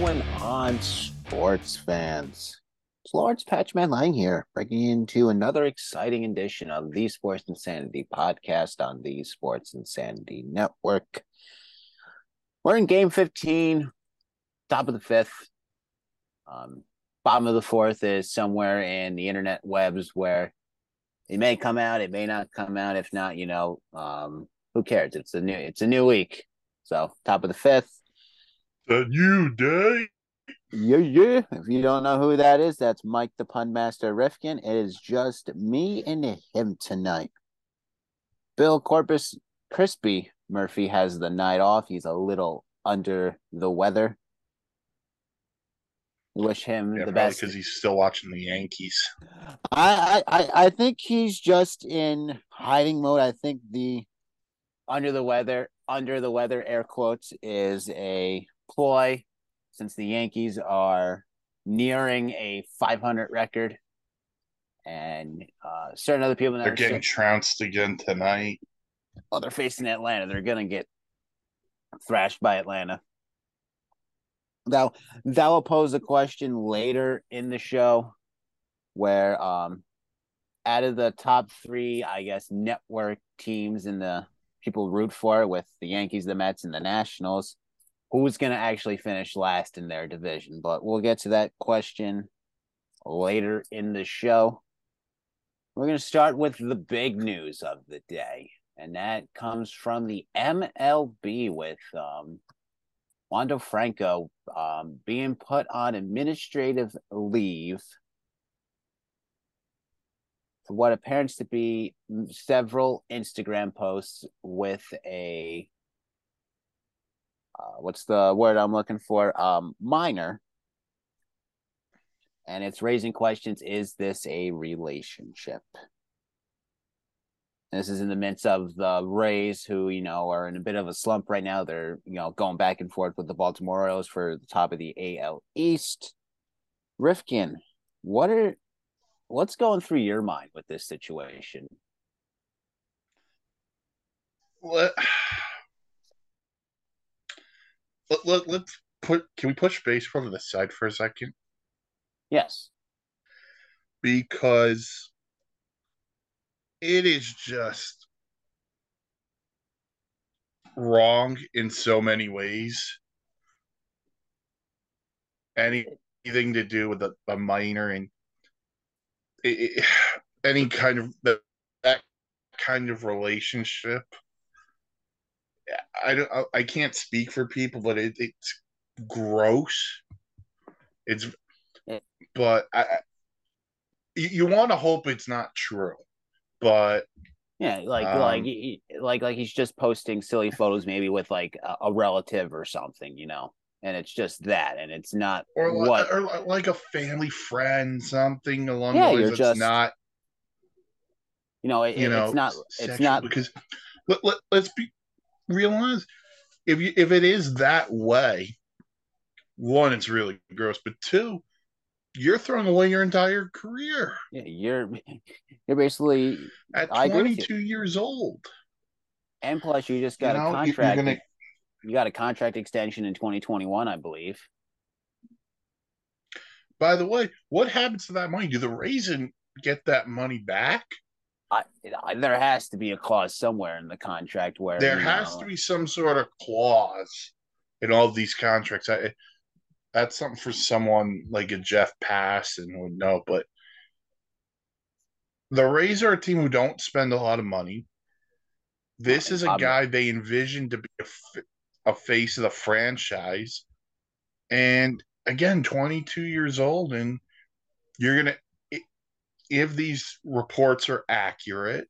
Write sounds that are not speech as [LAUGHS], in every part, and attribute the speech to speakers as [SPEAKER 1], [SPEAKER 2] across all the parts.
[SPEAKER 1] Going on, sports fans? It's Lawrence Patchman Lang here, you into another exciting edition of the Sports Insanity podcast on the Sports Insanity Network. We're in game 15, top of the fifth. Um, bottom of the fourth is somewhere in the internet webs where it may come out, it may not come out. If not, you know, um, who cares? It's a new it's a new week. So top of the fifth.
[SPEAKER 2] The new day.
[SPEAKER 1] Yeah, yeah. If you don't know who that is, that's Mike the Pun Master Rifkin. It is just me and him tonight. Bill Corpus Crispy Murphy has the night off. He's a little under the weather. Wish him
[SPEAKER 2] Yeah,
[SPEAKER 1] the best.
[SPEAKER 2] because he's still watching the Yankees.
[SPEAKER 1] I, I, I I think he's just in hiding mode. I think the under the weather, under the weather, air quotes, is a ploy since the Yankees are nearing a 500 record. And uh, certain other people
[SPEAKER 2] They're getting trounced again tonight.
[SPEAKER 1] well, they're facing Atlanta. They're gonna get thrashed by Atlanta. Thou that will pose a question later in the show where um out of the top three, I guess, network teams in the people root for with the Yankees, the Mets, and the Nationals, who's gonna actually finish last in their division. But we'll get to that question later in the show. We're going to start with the big news of the day, and that comes from the MLB with um, Wander Franco um, being put on administrative leave for what appears to be several Instagram posts with a uh, what's the word I'm looking for? Um, minor. And it's raising questions is this a relationship? This is in the midst of the Rays, who, you know, are in a bit of a slump right now. They're, you know, going back and forth with the Baltimore Orioles for the top of the AL East. Rifkin, what are what's going through your mind with this situation?
[SPEAKER 2] Let, let, let, let's put. Can we push baseball to the side for a second?
[SPEAKER 1] Yes.
[SPEAKER 2] Because it is just wrong in so many ways. Anything to do with a, a minor and it, it- any kind of that, that kind of relationship. I don't. I, can't speak for people, but it, it's gross. It's, but I. You, you want to hope it's not true, but
[SPEAKER 1] Yeah, like
[SPEAKER 2] Um,
[SPEAKER 1] like like like he's just posting silly photos maybe with like a, a relative or something, you know. And it's just that and it's not
[SPEAKER 2] or li-
[SPEAKER 1] what
[SPEAKER 2] or like a family friend, something along
[SPEAKER 1] Yeah,
[SPEAKER 2] the lines that's
[SPEAKER 1] just-
[SPEAKER 2] not
[SPEAKER 1] you know, it,
[SPEAKER 2] you know
[SPEAKER 1] it's not it's not
[SPEAKER 2] because let, let, let's be realize? If you if it is that way one it's really gross but two you're throwing away your entire career.
[SPEAKER 1] Yeah, you're you're basically
[SPEAKER 2] at
[SPEAKER 1] I agree with
[SPEAKER 2] 22 years old.
[SPEAKER 1] And plus you just
[SPEAKER 2] you
[SPEAKER 1] got
[SPEAKER 2] know
[SPEAKER 1] a contract
[SPEAKER 2] gonna
[SPEAKER 1] you got a contract extension in 2021, I believe.
[SPEAKER 2] by the way what happens to that money? Do the Raisin get that money back
[SPEAKER 1] I, I there has to be a clause somewhere in the contract where
[SPEAKER 2] there
[SPEAKER 1] you
[SPEAKER 2] has
[SPEAKER 1] know,
[SPEAKER 2] to be some sort of clause in all these contracts. I, that's something for someone like a Jeff Passan would know but the rays are a team who don't spend a lot of money this is a
[SPEAKER 1] I'm-
[SPEAKER 2] guy they envisioned to be a face of the franchise. And again 22 years old and you're gonna if these reports are accurate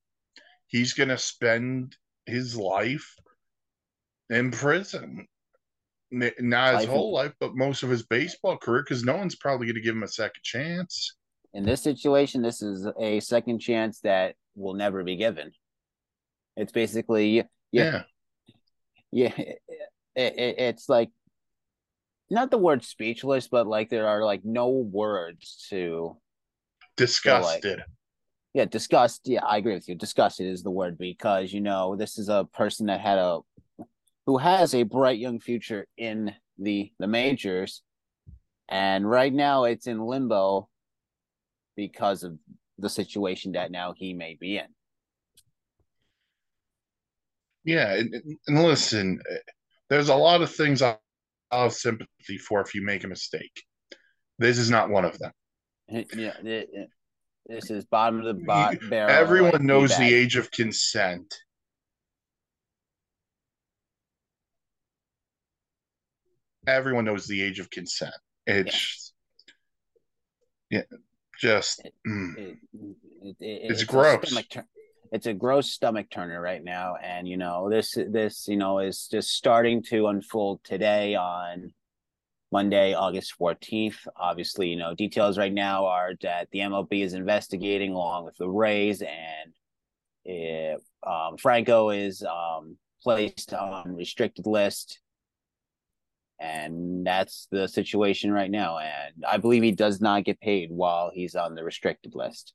[SPEAKER 2] he's going to spend his life in prison. Not his whole life, but most of his baseball career, because no one's probably going to give him a second chance.
[SPEAKER 1] In this situation, this is a second chance that will never be given. It's basically
[SPEAKER 2] Yeah.
[SPEAKER 1] yeah, it, it, it's like not the word speechless, but like there are like no words to
[SPEAKER 2] Disgusted.
[SPEAKER 1] yeah disgust. Yeah, I agree with you. Disgusted is the word because you know this is a person that had a who has a bright young future in the the majors, and right now it's in limbo because of the situation that now he may be in.
[SPEAKER 2] Yeah, and, and listen, there's a lot of things I'll have sympathy for if you make a mistake. This is not one of them.
[SPEAKER 1] Yeah, it- it- this is bottom of the bot [LAUGHS] barrel.
[SPEAKER 2] Everyone
[SPEAKER 1] like,
[SPEAKER 2] knows the age of consent. Everyone knows the age of consent. It's yeah, just mm.
[SPEAKER 1] It- it- it-
[SPEAKER 2] It's
[SPEAKER 1] a
[SPEAKER 2] gross.
[SPEAKER 1] it's a gross stomach turner right now, and you know this this you know is just starting to unfold today on Monday, August fourteenth. Obviously, you know details right now are that the MLB is investigating along with the Rays, and if, um, Franco is um, placed on restricted list. And that's the situation right now. And I believe he does not get paid while he's on the restricted list.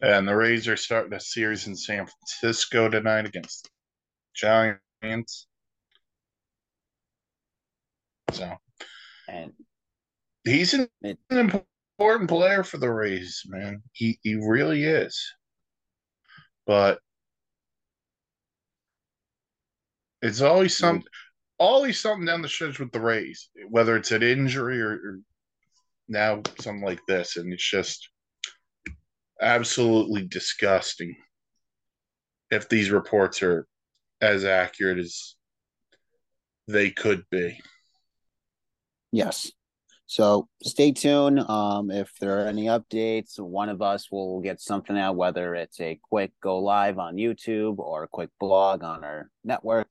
[SPEAKER 2] and the Rays are starting a series in San Francisco tonight against Giants. So
[SPEAKER 1] And
[SPEAKER 2] he's an,
[SPEAKER 1] It-
[SPEAKER 2] an important player for the Rays, man. He he really is. But it's always some always something down the stretch with the Rays, whether it's an injury or, or now something like this, and it's just absolutely disgusting if these reports are as accurate as they could be.
[SPEAKER 1] Yes. So stay tuned. Um, if there are any updates, one of us will get something out, whether it's a quick go live on YouTube or a quick blog on our network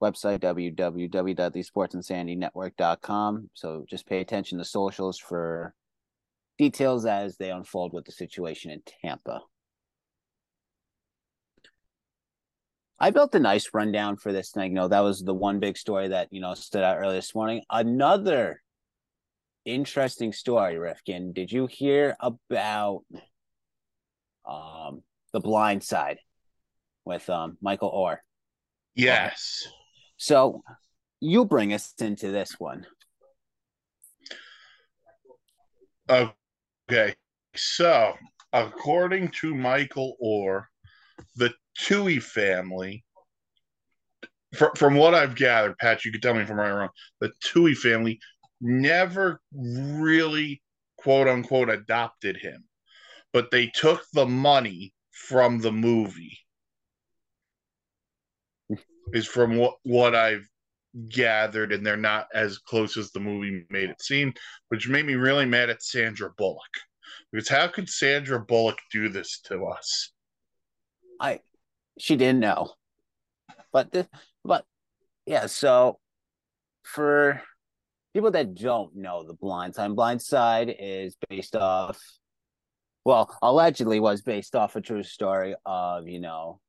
[SPEAKER 1] website, www.thesportsinsanitynetwork.com. So just pay attention to socials for details as they unfold with the situation in Tampa. I built a nice rundown for this thing. You know, that was the one big story that, you know, stood out early this morning. Another interesting story, Rifkin. Did you hear about um the blind side with um Michael Oher?
[SPEAKER 2] Yes.
[SPEAKER 1] So you bring us into this one.
[SPEAKER 2] Okay. So, according to Michael Oher, the Tuohy family, fr- from what I've gathered, Pat, you could tell me if I'm right or wrong, the Tuohy family never really, quote unquote, adopted him, but they took the money from the movie. Is from what what I've gathered, and they're not as close as the movie made it seem, which made me really mad at Sandra Bullock. Because how could Sandra Bullock do this to us?
[SPEAKER 1] I she didn't know. But this, but yeah, so for people that don't know the blind side, blind side is based off well, allegedly was based off a true story of, you know,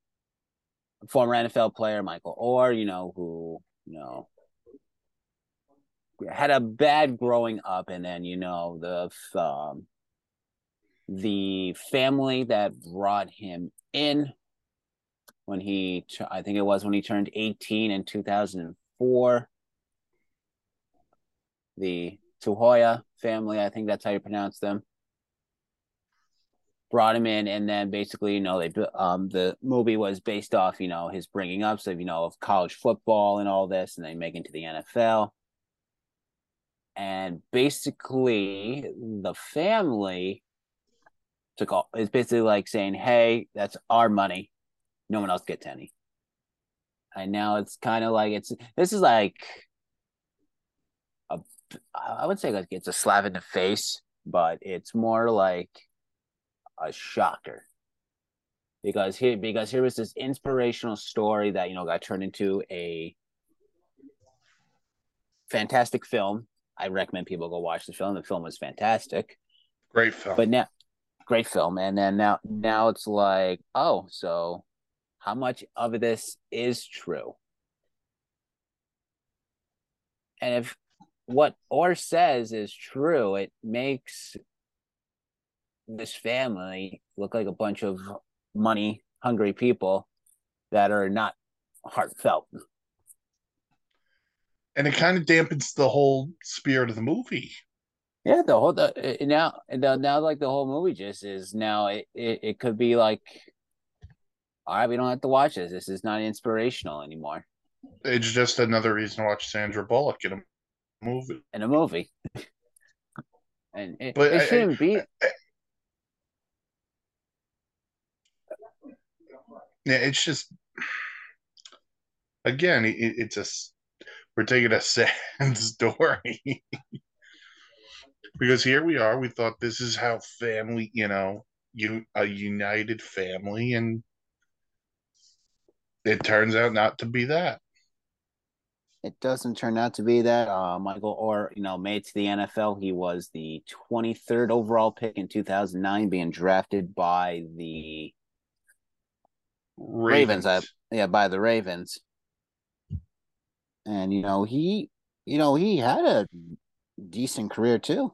[SPEAKER 1] former NFL player Michael Oher, you know, who, you know, had a bad growing up and then, you know, the um the family that brought him in when he I think it was when he turned 18 in 2004 the Tuhoya family I think that's how you pronounce them brought him in and then basically you know they um the movie was based off you know his bringing up so you know of college football and all this and then making to the NFL and basically the family took all it's basically like saying hey that's our money no one else gets any and now it's kind of like it's this is like a i would say like it's a slap in the face but it's more like a shocker because here because here was this inspirational story that you know got turned into a fantastic film. I recommend people go watch the film. The film was fantastic.
[SPEAKER 2] Great film.
[SPEAKER 1] But now great film. And then now now it's like, oh, so how much of this is true? And if what Oher says is true, it makes this family look like a bunch of money hungry people that are not heartfelt.
[SPEAKER 2] And it kind of dampens the whole spirit of the movie.
[SPEAKER 1] Yeah, the whole the, now the, now like the whole movie just is now it, it it could be like, all right, we don't have to watch this. This is not inspirational anymore.
[SPEAKER 2] It's just another reason to watch Sandra Bullock in a movie.
[SPEAKER 1] In a movie, and it, but it I, shouldn't I, be. I,
[SPEAKER 2] yeah, it's just again, it, it's a we're taking a [LAUGHS] sad story because here we are. We thought this is how family, you know, you a united family, and it turns out not to be that.
[SPEAKER 1] It doesn't turn out to be that. Uh, Michael Oher, you know, made to the NFL. He was the 23rd overall pick in 2009, being drafted by the Ravens. Ravens uh, yeah, by the Ravens. And you know he, you know he had a decent career too.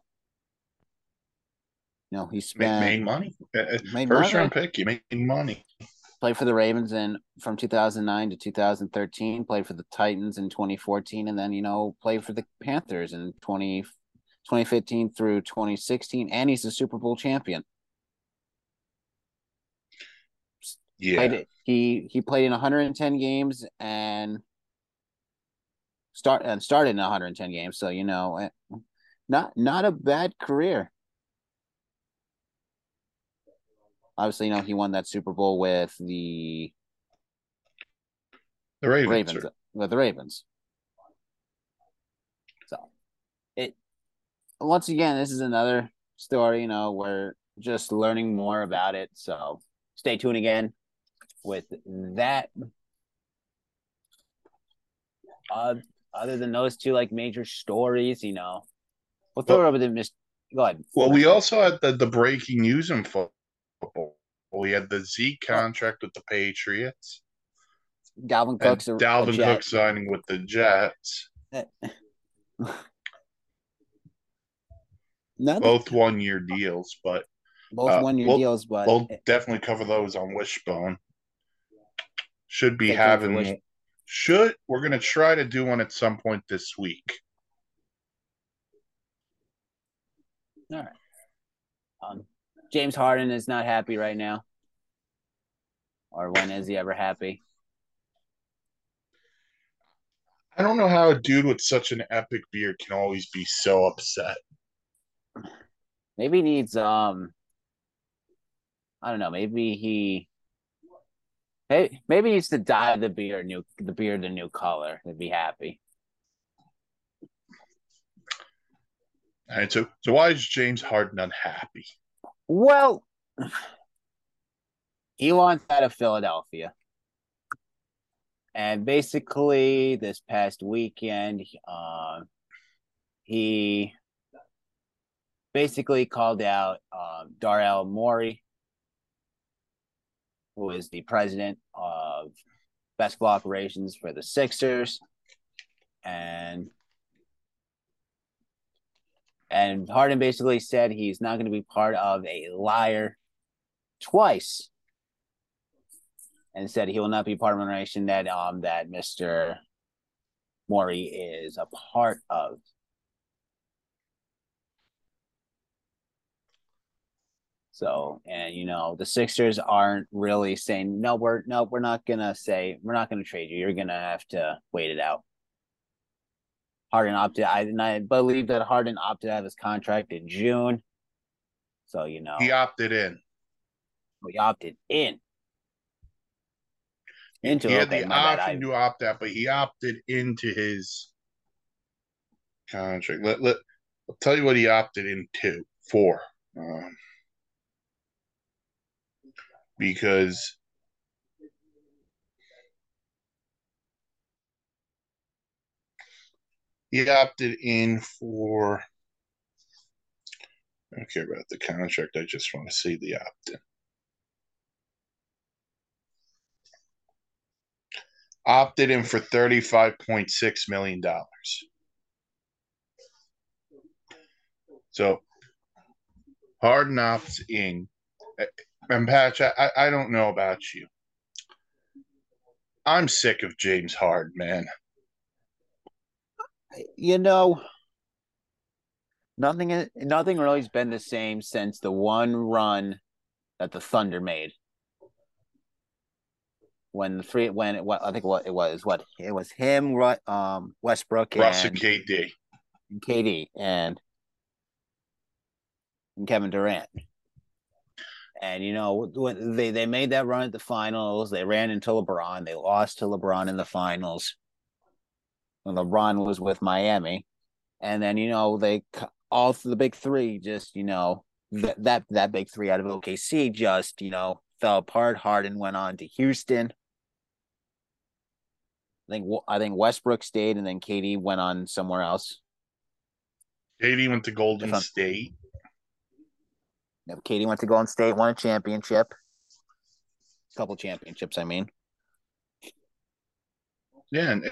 [SPEAKER 1] You know, he spent
[SPEAKER 2] made money. Uh, uh, made First money. round pick, he made money.
[SPEAKER 1] Played for the Ravens in from 2009 to 2013. Played for the Titans in 2014, and then you know played for the Panthers in 20, 2015 through 2016, and he's a Super Bowl champion.
[SPEAKER 2] Yeah,
[SPEAKER 1] played, he he played in 110 games and start and started in 110 games. So you know, eh, not not a bad career. Obviously, you know, he won that Super Bowl with the
[SPEAKER 2] the Ravens, Ravens
[SPEAKER 1] with the Ravens. So it once again, this is another story, you know, we're just learning more about it. So stay tuned again with that. Uh, other than those two like major stories, you know, we'll throw well, it over to Mr. Go ahead.
[SPEAKER 2] Well, we also had the, the breaking news in football. We had the Z contract with the Patriots.
[SPEAKER 1] Dalvin Cook's a,
[SPEAKER 2] Dalvin a Cook signing with the Jets. [LAUGHS] both one year deals, but
[SPEAKER 1] both uh, one year we'll, deals, but
[SPEAKER 2] we'll definitely cover those on Wishbone. Should be having should we're gonna try to do one at some point this week.
[SPEAKER 1] All right. Um, James Harden is not happy right now. Or when is he ever happy?
[SPEAKER 2] I don't know how a dude with such an epic beard can always be so upset.
[SPEAKER 1] Maybe he needs um I don't know, maybe he maybe, maybe he needs to dye the beard new the beard a new color to be happy.
[SPEAKER 2] All right, so so why is James Harden unhappy?
[SPEAKER 1] Well, he wants out of Philadelphia. And basically, this past weekend, uh, he basically called out uh, Daryl Morey, who is the president of basketball operations for the Sixers, and and Harden basically said he's not going to be part of a liar twice, and said he will not be part of an organization that um that Mister Morey is a part of. So, and you know, the Sixers aren't really saying no. We're no, we're not gonna say we're not gonna trade you. You're gonna have to wait it out. Harden opted. I and I believe that Harden opted out of his contract in June. So you know
[SPEAKER 2] he opted in.
[SPEAKER 1] He opted in.
[SPEAKER 2] Into he had okay, the option to opt out, but he opted into his contract. Let let I'll tell you what he opted into for. Um, because he opted in for. I don't care about the contract. I just want to see the opt in. Opted in for $35.6 million. So Harden opts in. And Patch, I, I don't know about you. I'm sick of James Harden, man.
[SPEAKER 1] You know, nothing nothing really's been the same since the one run that the Thunder made. When the free when it, what I think what it was what it was him um Westbrook
[SPEAKER 2] Russ
[SPEAKER 1] and,
[SPEAKER 2] and KD
[SPEAKER 1] and KD and, and Kevin Durant. And you know when they they made that run at the finals, they ran into LeBron. They lost to LeBron in the finals. When LeBron was with Miami, and then you know they all the big three just you know that that that big three out of OKC just you know fell apart. Harden went on to Houston. I think I think Westbrook stayed, and then KD went on somewhere else.
[SPEAKER 2] KD went to Golden State.
[SPEAKER 1] Yep, KD went to Golden State, won a championship. A couple championships, I mean.
[SPEAKER 2] Yeah, and,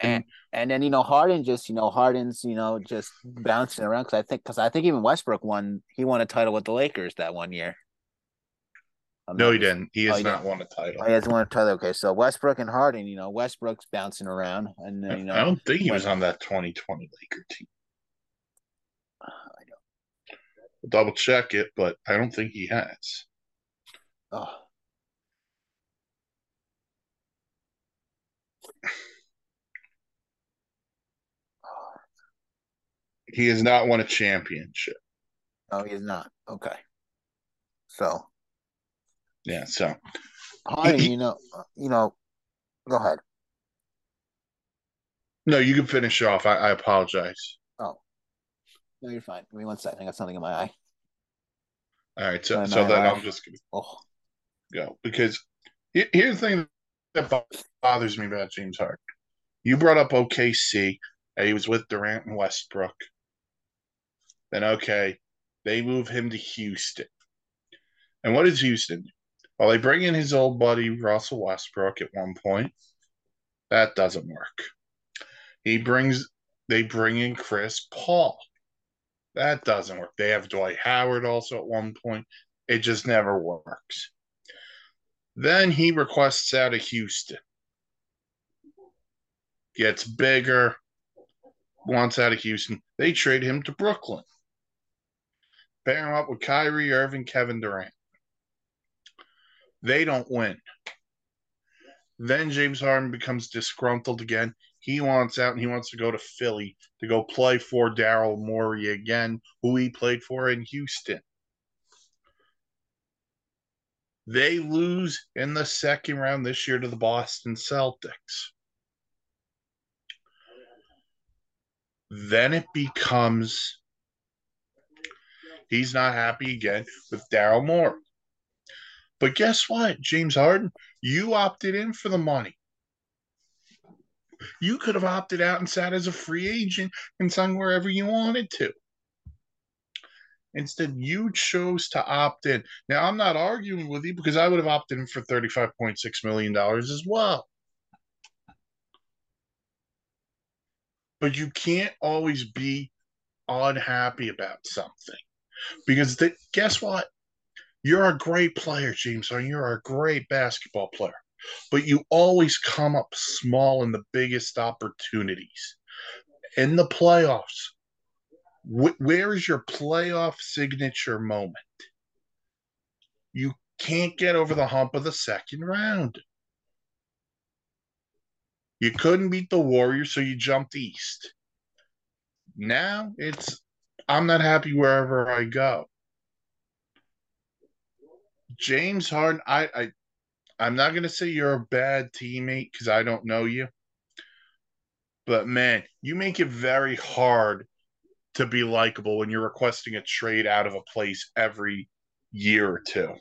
[SPEAKER 1] and mm-hmm. and then you know Harden just you know Harden's you know just bouncing around because I think because I think even Westbrook won he won a title with the Lakers that one year.
[SPEAKER 2] I'm no, oh, he didn't. He has oh, not won a title.
[SPEAKER 1] Oh, he hasn't won a title. Okay, so Westbrook and Harden, you know, Westbrook's bouncing around, and you know,
[SPEAKER 2] I don't think he was on that 2020 Laker team. I know. Double check it, but I don't think he has.
[SPEAKER 1] Oh.
[SPEAKER 2] He has not won a championship.
[SPEAKER 1] Oh, he is not. Okay. So.
[SPEAKER 2] Yeah. So.
[SPEAKER 1] Honey, you know, you know. Go ahead.
[SPEAKER 2] No, you can finish off. I, I apologize.
[SPEAKER 1] Oh. No, you're fine. Give me one second. I got something in my eye.
[SPEAKER 2] All right. So, so then I'm just going to oh. go because here's the thing that bothers me about James Harden. You brought up OKC. He was with Durant and Westbrook. Then, okay, they move him to Houston. And what is Houston? Well, they bring in his old buddy Russell Westbrook at one point. That doesn't work. He brings they bring in Chris Paul. That doesn't work. They have Dwight Howard also at one point. It just never works. Then he requests out of Houston. Gets bigger, wants out of Houston. They trade him to Brooklyn. Pair him up with Kyrie Irving, Kevin Durant. They don't win. Then James Harden becomes disgruntled again. He wants out and he wants to go to Philly to go play for Daryl Morey again, who he played for in Houston. They lose in the second round this year to the Boston Celtics. Then it becomes he's not happy again with Daryl Morey. But guess what, James Harden? You opted in for the money. You could have opted out and sat as a free agent and signed wherever you wanted to. Instead, you chose to opt in. Now, I'm not arguing with you because I would have opted in for $35.6 million as well. But you can't always be unhappy about something because the, guess what? You're a great player, James. You're a great basketball player, but you always come up small in the biggest opportunities. In the playoffs, wh- where is your playoff signature moment? You can't get over the hump of the second round. You couldn't beat the Warriors, so you jumped east. Now it's I'm not happy wherever I go. James Harden, I, I I'm not gonna say you're a bad teammate because I don't know you. But man, you make it very hard to be likable when you're requesting a trade out of a place every year or two.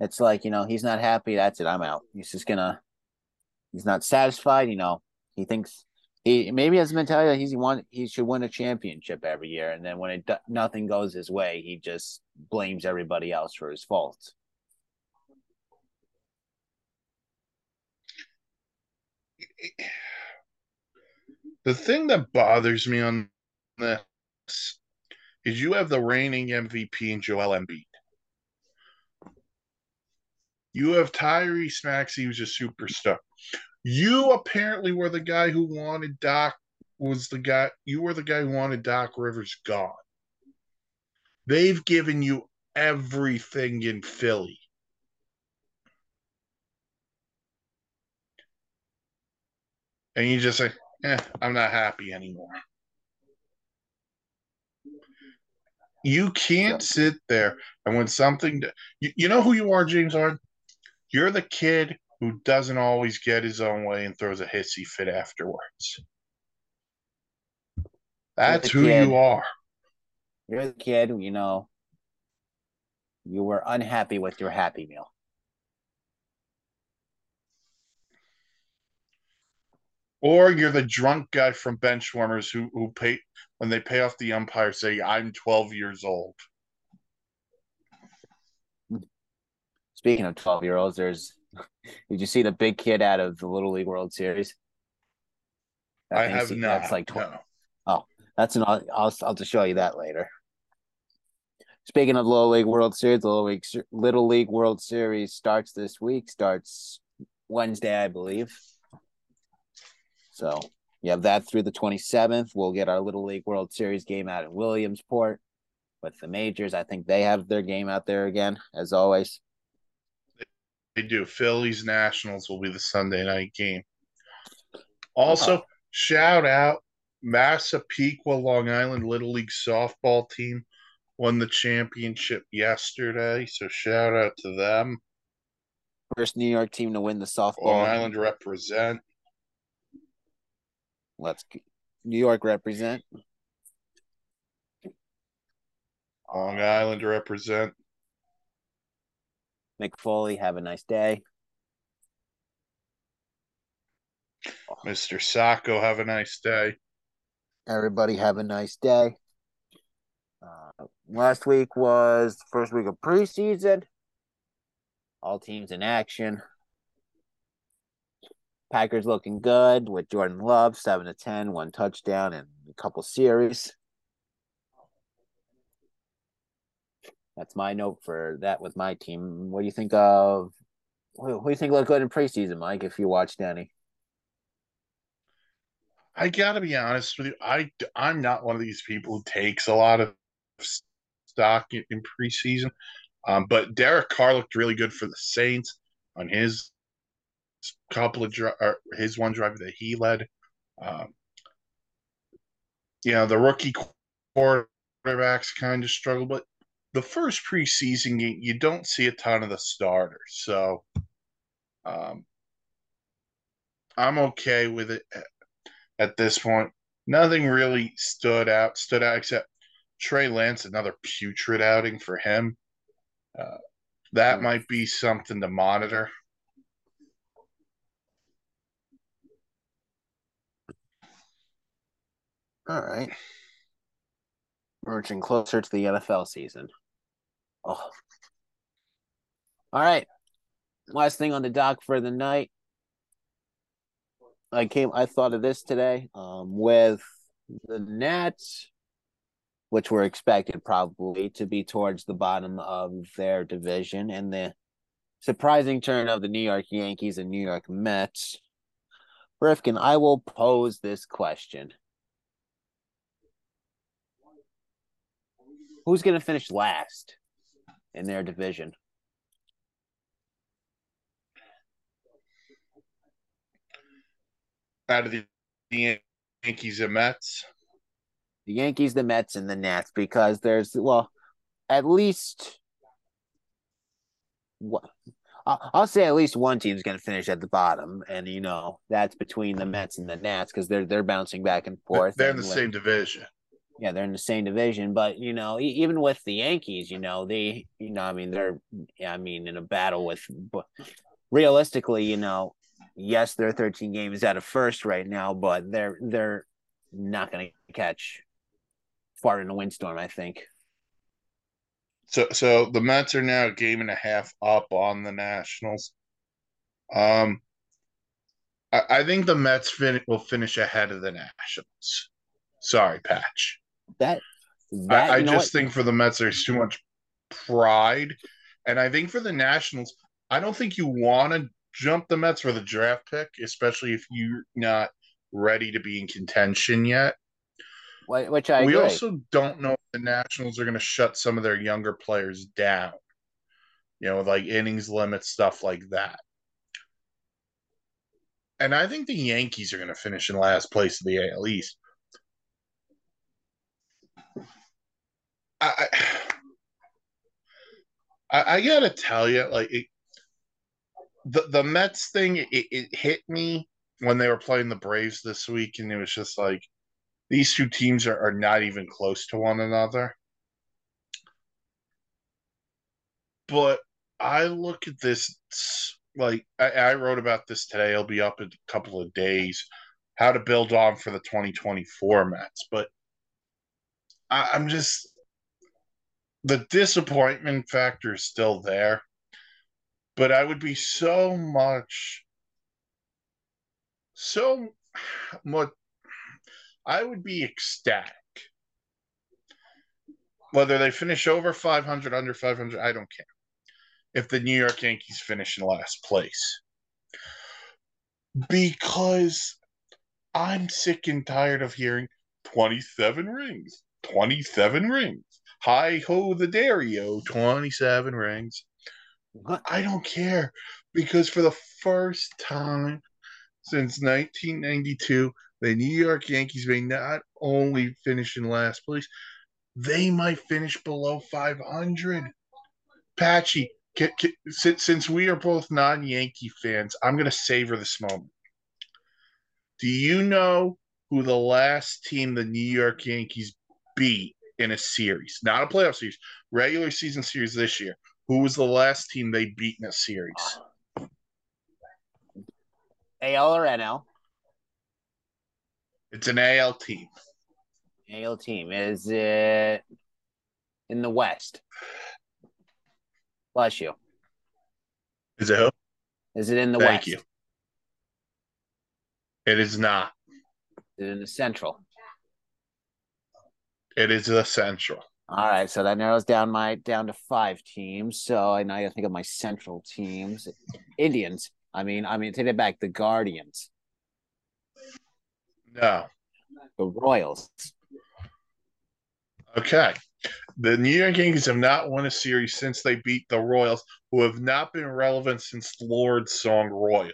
[SPEAKER 1] It's like, you know, he's not happy, that's it, I'm out. He's just gonna he's not satisfied, you know, He thinks he maybe has the mentality that he's he want he should win a championship every year, and then when it nothing goes his way, he just blames everybody else for his faults. [SIGHS]
[SPEAKER 2] The thing that bothers me on this is you have the reigning MVP in Joel Embiid. You have Tyrese Maxey, who's a superstar. You apparently were the guy who wanted Doc was the guy you were the guy who wanted Doc Rivers gone. They've given you everything in Philly. And you just say, eh, I'm not happy anymore. You can't sit there and when something you, you know who you are, James Harden? You're the kid who doesn't always get his own way and throws a hissy fit afterwards. That's who kid. you are.
[SPEAKER 1] You're the kid, you know, you were unhappy with your happy meal.
[SPEAKER 2] Or you're the drunk guy from Benchwarmers who who pay when they pay off the umpire say I'm 12 years old.
[SPEAKER 1] Speaking of 12 year olds, there's did you see the big kid out of the Little League World Series?
[SPEAKER 2] I have not.
[SPEAKER 1] That's like 12. No. Oh, that's an I'll, I'll I'll just show you that later. Speaking of Little League World Series, Little League Little League World Series starts this week. Starts Wednesday, I believe. So you have that through the 27th. We'll get our Little League World Series game out in Williamsport with the majors. I think they have their game out there again, as always.
[SPEAKER 2] They do. Phillies Nationals will be the Sunday night game. Also, uh-huh. shout out Massapequa, Long Island Little League softball team won the championship yesterday. So shout out to them.
[SPEAKER 1] First New York team to win the softball.
[SPEAKER 2] Long Island represent.
[SPEAKER 1] Let's New York represent.
[SPEAKER 2] Long Island represent.
[SPEAKER 1] Mick Foley, have a nice day.
[SPEAKER 2] Mr. Socko, have a nice day.
[SPEAKER 1] Everybody have a nice day. Uh, last week was the first week of preseason. All teams in action. Packers looking good with Jordan Love, seven to ten, one touchdown, and a couple series. That's my note for that with my team. What do you think of? What do you think looked good in preseason, Mike? If you watched any,
[SPEAKER 2] I gotta be honest with you. I I'm not one of these people who takes a lot of stock in, in preseason. Um, but Derek Carr looked really good for the Saints on his couple of dri- his one drive that he led. Um, you know, the rookie quarterbacks kind of struggle, but the first preseason game, you don't see a ton of the starters. So um, I'm okay with it at this point. Nothing really stood out, stood out except Trey Lance, another putrid outing for him. Uh, that might be something to monitor.
[SPEAKER 1] All right. We're inching closer to the NFL season. Oh. All right. Last thing on the dock for the night. I came I thought of this today. Um, with the Nats, which were expected probably to be towards the bottom of their division, and the surprising turn of the New York Yankees and New York Mets. Rifkin, I will pose this question. Who's going to finish last in their division?
[SPEAKER 2] Out of the Yankees and Mets?
[SPEAKER 1] The Yankees, the Mets, and the Nats, because there's, well, at least what I'll say at least one team's going to finish at the bottom, and you know that's between the Mets and the Nats because they're they're bouncing back and forth.
[SPEAKER 2] They're in
[SPEAKER 1] the
[SPEAKER 2] same division
[SPEAKER 1] yeah, they're in the same division, but you know, even with the Yankees, you know, they, you know, I mean, they're, I mean, in a battle with, realistically, you know, yes, they're 13 games out of first right now, but they're they're not going to catch far in a windstorm. I think.
[SPEAKER 2] So, so the Mets are now a game and a half up on the Nationals. Um, I, I think the Mets fin- will finish ahead of the Nationals. Sorry, Patch.
[SPEAKER 1] That that
[SPEAKER 2] I, I just think for the Mets, there's too much pride, and I think for the Nationals, I don't think you want to jump the Mets for the draft pick, especially if you're not ready to be in contention yet.
[SPEAKER 1] Which I
[SPEAKER 2] we
[SPEAKER 1] agree.
[SPEAKER 2] also don't know if the Nationals are going to shut some of their younger players down. You know, like innings limit stuff like that. And I think the Yankees are going to finish in last place of the AL East. I, [SIGHS] I, I gotta tell you, like it, the the Mets thing, it, it hit me when they were playing the Braves this week, and it was just like these two teams are, are not even close to one another. But I look at this like I, I wrote about this today. It'll be up in a couple of days. How to build on for the 2024 Mets, but I, I'm just the disappointment factor is still there. But I would be so much, so much. I would be ecstatic. Whether they finish over 500, under 500, I don't care. If the New York Yankees finish in last place. Because I'm sick and tired of hearing 27 rings, 27 rings. Hi ho, the Dario, 27 rings.
[SPEAKER 1] What?
[SPEAKER 2] I don't care because for the first time since 1992, the New York Yankees may not only finish in last place, they might finish below 500. Patchy, ca- ca- since, since we are both non Yankee fans, I'm going to savor this moment. Do you know who the last team the New York Yankees beat in a series? Not a playoff series, regular season series this year. Who was the last team they beat in a series?
[SPEAKER 1] AL or NL?
[SPEAKER 2] It's an AL team.
[SPEAKER 1] AL team. Is it in the West? Bless you.
[SPEAKER 2] Is it who?
[SPEAKER 1] Is it in the
[SPEAKER 2] Thank
[SPEAKER 1] West?
[SPEAKER 2] Thank you. It is not.
[SPEAKER 1] Is it in the Central?
[SPEAKER 2] It is the Central.
[SPEAKER 1] All right, so that narrows down my down to five teams. So I now I gotta think of my Central teams. Indians. I mean, I mean, take it back. The Guardians,
[SPEAKER 2] No.
[SPEAKER 1] the Royals.
[SPEAKER 2] Okay. The New York Yankees have not won a series since they beat the Royals, who have not been relevant since Lorde's song Royals.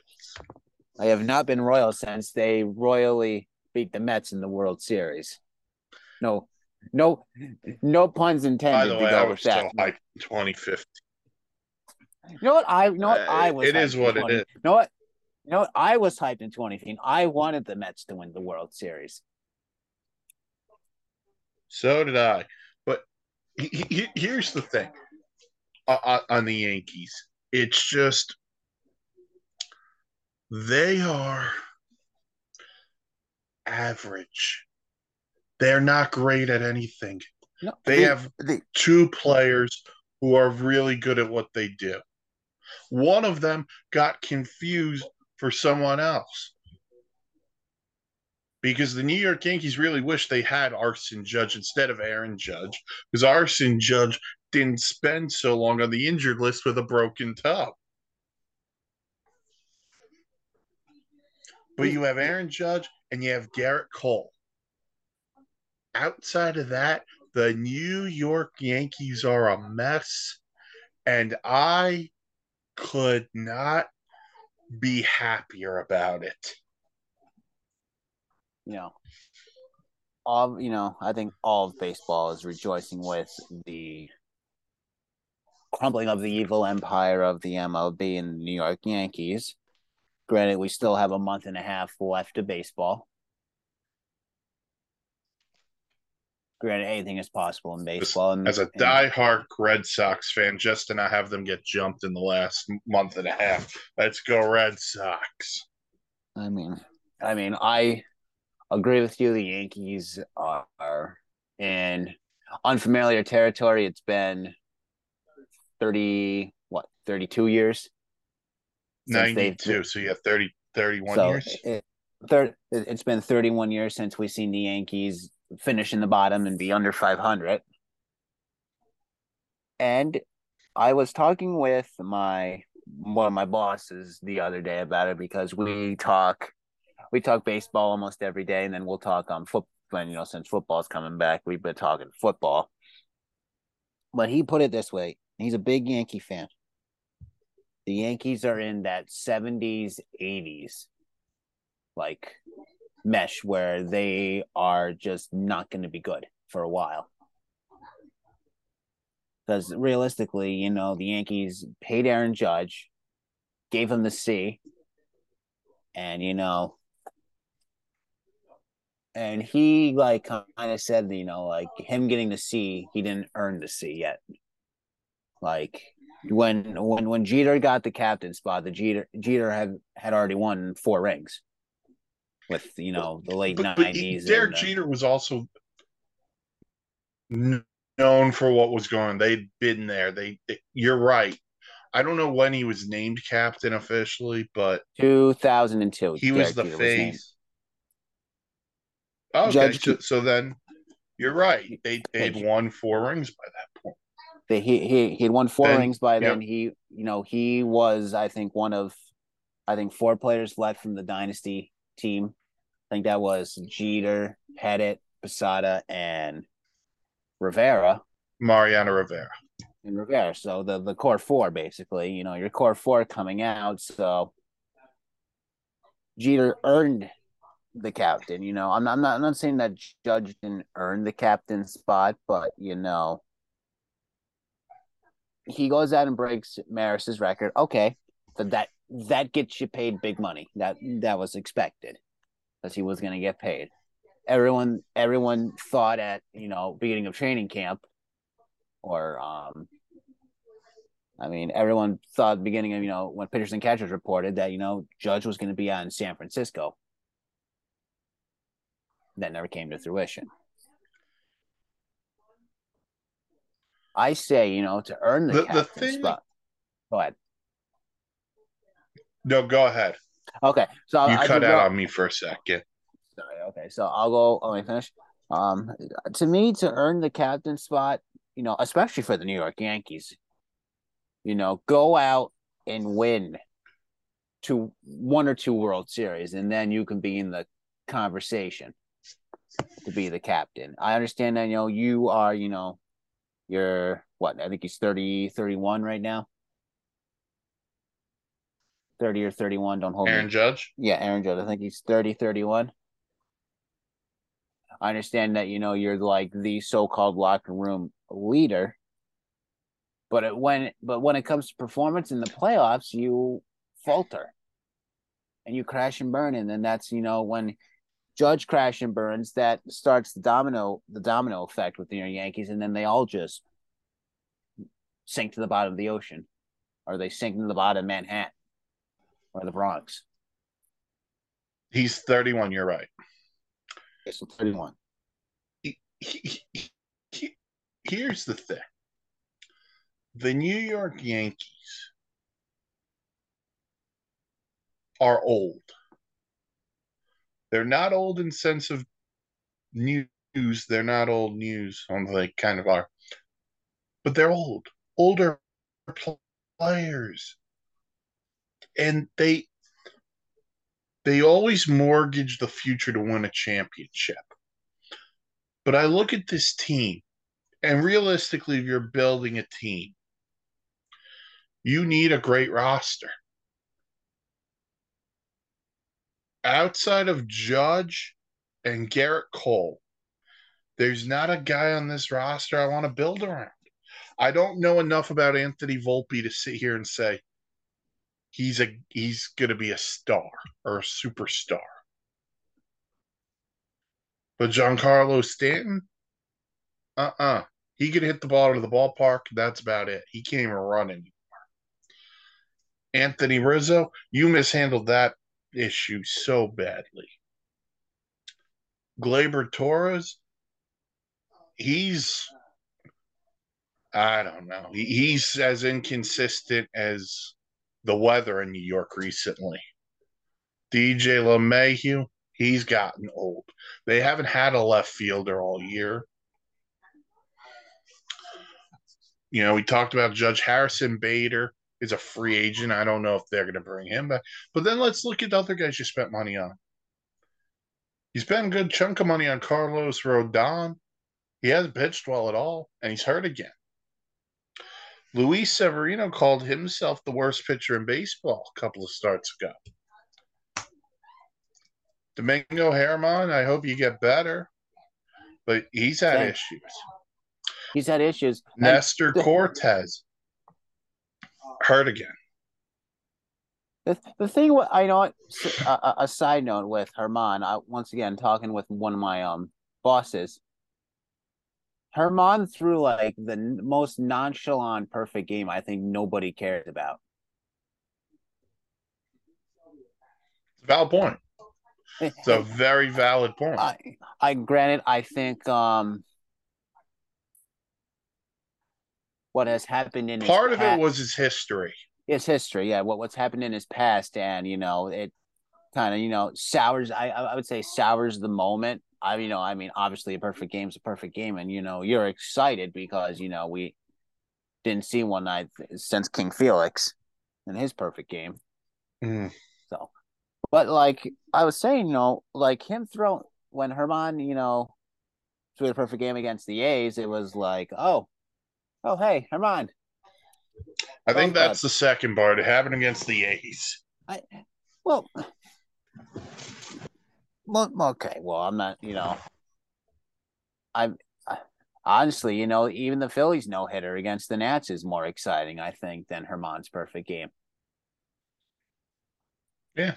[SPEAKER 1] I have not been royal since they royally beat the Mets in the World Series. No, no, no puns intended.
[SPEAKER 2] By
[SPEAKER 1] the
[SPEAKER 2] way, I was so
[SPEAKER 1] that.
[SPEAKER 2] hyped in 2015.
[SPEAKER 1] You know what I? You know what I was.
[SPEAKER 2] it is what it
[SPEAKER 1] 20
[SPEAKER 2] is.
[SPEAKER 1] You know what? You know what? I was hyped in 2015. I wanted the Mets to win the World Series.
[SPEAKER 2] So did I. But he, he, here's the thing uh, uh, on the Yankees it's just they are average. They're not great at anything.
[SPEAKER 1] No,
[SPEAKER 2] They
[SPEAKER 1] the-
[SPEAKER 2] have
[SPEAKER 1] the,
[SPEAKER 2] two players who are really good at what they do. One of them got confused for someone else because the New York Yankees really wish they had Arson Judge instead of Aaron Judge because Arson Judge didn't spend so long on the injured list with a broken toe. But you have Aaron Judge and you have Gerrit Cole. Outside of that, the New York Yankees are a mess, and I could not be happier about it.
[SPEAKER 1] you know, all you know, I think all of baseball is rejoicing with the crumbling of the evil empire of the MLB and the New York Yankees. Granted, we still have a month and a half left of baseball. Granted, anything is possible in baseball. And,
[SPEAKER 2] As a
[SPEAKER 1] and-
[SPEAKER 2] diehard Red Sox fan, just to not have them get jumped in the last month and a half. Let's go, Red Sox.
[SPEAKER 1] I mean, I mean, I agree with you. The Yankees are in unfamiliar territory. It's been thirty what thirty two years.
[SPEAKER 2] 92. So you have 30, 31
[SPEAKER 1] so
[SPEAKER 2] years.
[SPEAKER 1] It- it's been 31 years since we've seen the Yankees finish in the bottom and be under 500. And I was talking with my one of my bosses the other day about it because we talk we talk baseball almost every day, and then we'll talk on foot. When you know, since football's coming back, we've been talking football. But he put it this way: he's a big Yankee fan. The Yankees are in that seventies, eighties, like mesh where they are just not going to be good for a while. Because realistically, you know, the Yankees paid Aaron Judge, gave him the C, and you know, and he like kind of said, you know, like him getting the C, he didn't earn the C yet. Like when when when Jeter got the captain spot, the Jeter Jeter had had already won four rings with you know the late nineties.
[SPEAKER 2] Derek uh, Jeter was also known for what was going on. They'd been there. They, they- you're right. I don't know when he was named captain officially, but
[SPEAKER 1] two thousand and two.
[SPEAKER 2] he was the
[SPEAKER 1] named.
[SPEAKER 2] face. Okay,
[SPEAKER 1] Judge
[SPEAKER 2] so, so then you're right. They they'd won four rings by that point.
[SPEAKER 1] They, he he he had won four
[SPEAKER 2] Then-
[SPEAKER 1] rings by
[SPEAKER 2] yep.
[SPEAKER 1] then. He you know he was I think one of I think four players left from the dynasty team. I think that was Jeter, Pettitte, Posada, and Rivera.
[SPEAKER 2] Mariano Rivera.
[SPEAKER 1] and Rivera. So the the core four, basically, you know, your core four coming out. So Jeter earned the captain. You know, I'm not I'm not, I'm not saying that Judge didn't earn the captain spot, but you know, he goes out and breaks Maris's record. Okay, so that that gets you paid big money. That that was expected because he was going to get paid. Everyone everyone thought at you know beginning of training camp or um I mean everyone thought beginning of you know when pitchers and catchers reported that you know Judge was going to be on San Francisco. That never came to fruition. I say, you know, to earn the,
[SPEAKER 2] The- the thing-
[SPEAKER 1] spot. Go ahead.
[SPEAKER 2] No, go ahead.
[SPEAKER 1] Okay, so
[SPEAKER 2] You
[SPEAKER 1] I, I
[SPEAKER 2] cut
[SPEAKER 1] could
[SPEAKER 2] out
[SPEAKER 1] go-
[SPEAKER 2] on me for a second.
[SPEAKER 1] Sorry. Okay. So I'll go. Let me finish. Um, to me, to earn the captain spot, you know, especially for the New York Yankees, you know, go out and win to one or two World Series, and then you can be in the conversation to be the captain. I understand that, you know, you are, you know, you're what? I think he's 30, 31 right now. 30 or 31. Don't hold me
[SPEAKER 2] Aaron Judge.
[SPEAKER 1] yeah, Aaron Judge. I think he's 30, 31. I understand that, you know, you're like the so-called locker room leader. But it, when but when it comes to performance in the playoffs, you falter. And you crash and burn. And then that's, you know, when Judge crash and burns, that starts the domino the domino effect with the Yankees, and then they all just sink to the bottom of the ocean. Or they sink to the bottom of Manhattan or the Bronx.
[SPEAKER 2] He's 31. You're right.
[SPEAKER 1] It's 31.
[SPEAKER 2] he- he- he- here's the thing the New York Yankees are old. They're not old in sense of news. They're not old news, although they kind of are. But they're old. Older players. And they they always mortgage the future to win a championship. But I look at this team, and realistically, if you're building a team, you need a great roster. Outside of Judge and Gerrit Cole, there's not a guy on this roster I want to build around. I don't know enough about Anthony Volpe to sit here and say he's a he's going to be a star or a superstar. But Giancarlo Stanton, uh uh He could hit the ball to the ballpark. That's about it. He can't even run anymore. Anthony Rizzo, you mishandled that issue so badly. Gleyber Torres, he's I don't know. He, he's as inconsistent as the weather in New York recently. DJ LeMahieu, he's gotten old. They haven't had a left fielder all year. You know, we talked about Judge Harrison Bader is a free agent. I don't know if they're going to bring him back. But then let's look at the other guys you spent money on. You spent a good chunk of money on Carlos Rodon. He hasn't pitched well at all, and he's hurt again. Luis Severino called himself the worst pitcher in baseball a couple of starts ago. Domingo Germán, I hope you get better, but he's had issues.
[SPEAKER 1] He's had issues. And
[SPEAKER 2] Nestor Cortes hurt again.
[SPEAKER 1] the, the thing, what I know, a, a- a side note with Germán, I once again talking with one of my um bosses. Germán threw like the most nonchalant perfect game I think nobody cares about.
[SPEAKER 2] It's a valid point. [LAUGHS] It's a very valid point.
[SPEAKER 1] I, I granted, I think um what has happened in his
[SPEAKER 2] Part of it was his history.
[SPEAKER 1] his history, yeah, what what's happened in his past, and you know, it kind of you know sours. I I would say sours the moment. I you know, I mean, obviously, a perfect game's a perfect game, and you know, you're excited because you know we didn't see one night since King Felix and his perfect game.
[SPEAKER 2] Mm.
[SPEAKER 1] So, but like I was saying, you know, like him throw when Germán, you know, threw the perfect game against the A's, it was like, oh, oh, hey, Germán,
[SPEAKER 2] I think that's the second part. It happened against the A's.
[SPEAKER 1] I, well, okay, well, I'm not, you know, I'm honestly, you know, even the Phillies no hitter against the Nats is more exciting, I think, than Germán's perfect game.
[SPEAKER 2] Yeah,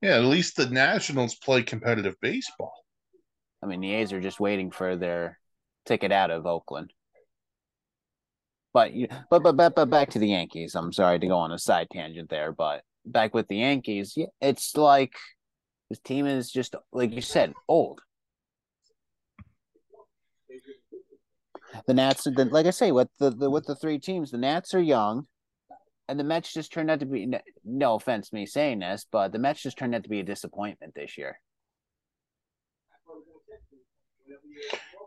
[SPEAKER 2] Yeah, at least the Nationals play competitive baseball.
[SPEAKER 1] I mean, the A's are just waiting for their ticket out of Oakland. But but but but, but back to the Yankees. I'm sorry to go on a side tangent there, but back with the Yankees, it's like this team is just like you said, old. The Nats, the, like I say, with the, the with the three teams, the Nats are young, and the Mets just turned out to be. No offense, me saying this, but the Mets just turned out to be a disappointment this year.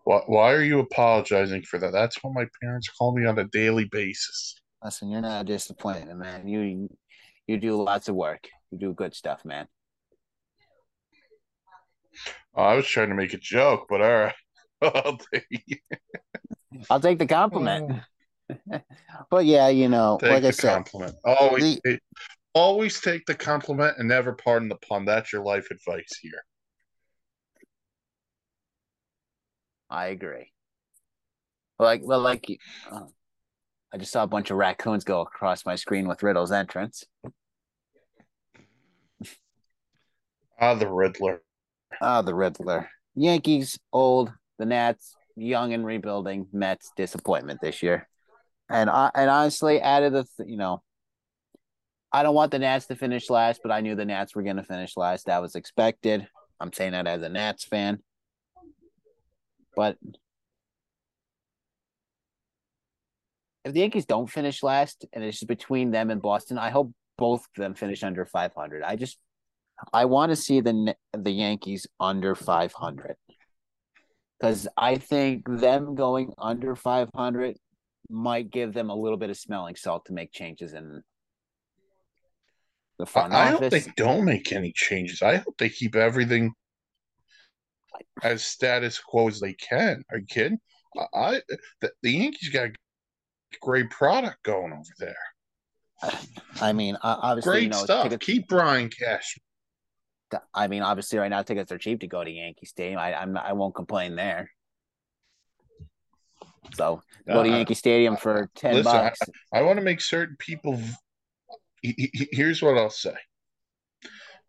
[SPEAKER 2] Why, why are you apologizing for that? That's what my parents call me on a daily basis.
[SPEAKER 1] Listen, you're not a disappointment, man. You you do lots of work. You do good stuff, man.
[SPEAKER 2] Oh, I was trying to make a joke, but all right. [LAUGHS] I'll take,
[SPEAKER 1] I'll take the compliment. [LAUGHS] but yeah, you know,
[SPEAKER 2] take
[SPEAKER 1] like
[SPEAKER 2] the
[SPEAKER 1] I said,
[SPEAKER 2] compliment. Always,
[SPEAKER 1] the-
[SPEAKER 2] take- always take the compliment and never pardon the pun. That's your life advice here.
[SPEAKER 1] I agree. Like, well, like, uh, I just saw a bunch of raccoons go across my screen with Riddle's entrance.
[SPEAKER 2] Ah, the Riddler.
[SPEAKER 1] Ah, the Riddler. Yankees old, the Nats young and rebuilding. Mets disappointment this year. And I and honestly, out of the th- you know, I don't want the Nats to finish last, but I knew the Nats were going to finish last. That was expected. I'm saying that as a Nats fan. But if the Yankees don't finish last and it's just between them and Boston, I hope both of them finish under 500. I just I want to see the the Yankees under 500 because I think them going under 500 might give them a little bit of smelling salt to make changes in the
[SPEAKER 2] I,
[SPEAKER 1] front
[SPEAKER 2] I hope
[SPEAKER 1] office.
[SPEAKER 2] they don't make any changes. I hope they keep everything as status quo as they can. Are you kidding? I, I the, the Yankees got a great product going over there.
[SPEAKER 1] I mean, obviously,
[SPEAKER 2] Great
[SPEAKER 1] you know,
[SPEAKER 2] stuff.
[SPEAKER 1] tickets,
[SPEAKER 2] Keep Brian Cash.
[SPEAKER 1] I mean, obviously, right now tickets are cheap to go to Yankee Stadium. I I'm I won't complain there. So go to
[SPEAKER 2] Uh,
[SPEAKER 1] Yankee Stadium for ten
[SPEAKER 2] listen, I-
[SPEAKER 1] bucks.
[SPEAKER 2] I want to make certain people. he- he- he- Here's what I'll say.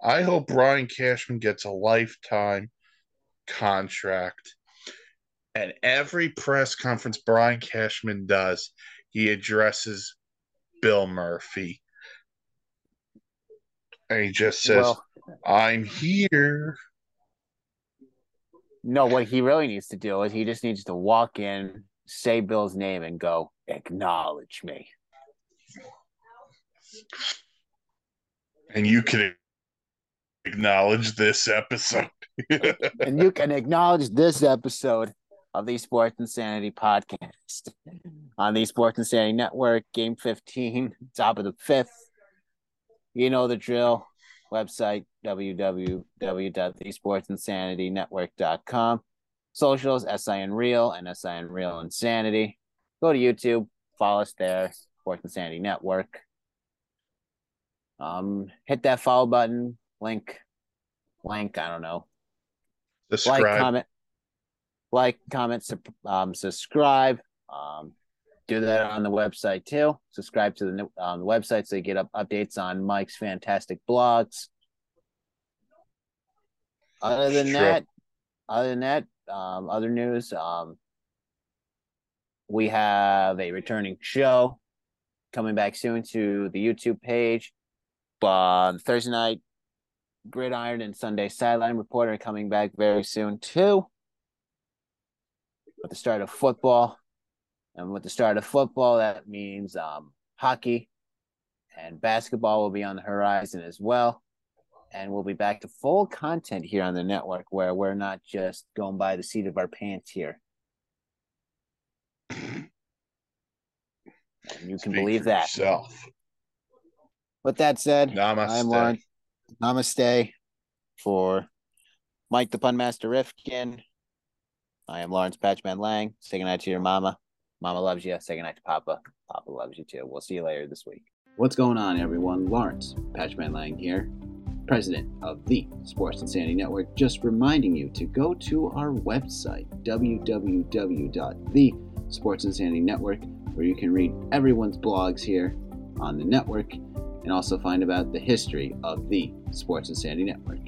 [SPEAKER 2] I hope Brian Cashman gets a lifetime contract, and every press conference Brian Cashman does, he addresses Bill Murphy. And he just says,
[SPEAKER 1] Well,
[SPEAKER 2] I'm here.
[SPEAKER 1] no, what he really needs to do is he just needs to walk in, say Bill's name, and go, acknowledge me.
[SPEAKER 2] And you can acknowledge this episode. [LAUGHS]
[SPEAKER 1] and you can acknowledge this episode of the Sports Insanity podcast on the Sports Insanity Network, Game 15, top of the fifth. You know the drill. Website www.thesportsinsanitynetwork.com. Socials SIN Real and SIN Real Insanity. Go to YouTube, follow us there, Sports Insanity Network. Um, hit that follow button, link, link, I don't know,
[SPEAKER 2] Describe.
[SPEAKER 1] like, comment, like, comment, um, subscribe. Um, do that on the website too. Subscribe to the um, the website so you get up updates on Mike's fantastic blogs. Other than that, other than that, um, other news. Um, we have a returning show coming back soon to the YouTube page. But Thursday night, Gridiron and Sunday Sideline Reporter coming back very soon too. With the start of football, and with the start of football, that means um, hockey and basketball will be on the horizon as well. And we'll be back to full content here on the network, where we're not just going by the seat of our pants here. And you can
[SPEAKER 2] Speak
[SPEAKER 1] believe that.
[SPEAKER 2] Yourself.
[SPEAKER 1] With that said,
[SPEAKER 2] Namaste.
[SPEAKER 1] I'm Lawrence. Namaste for Mike the Pun Master Rifkin. I am Lawrence Patchman Lang. Say goodnight to your mama. Mama loves you. Say goodnight to Papa. Papa loves you too. We'll see you later this week. What's going on, everyone? Lawrence Patchman Lang here, president of the Sports Insanity Network. Just reminding you to go to our website, www.thesportsinsanitynetwork, where you can read everyone's blogs here on the network and also find about the history of the Sports Insanity Network.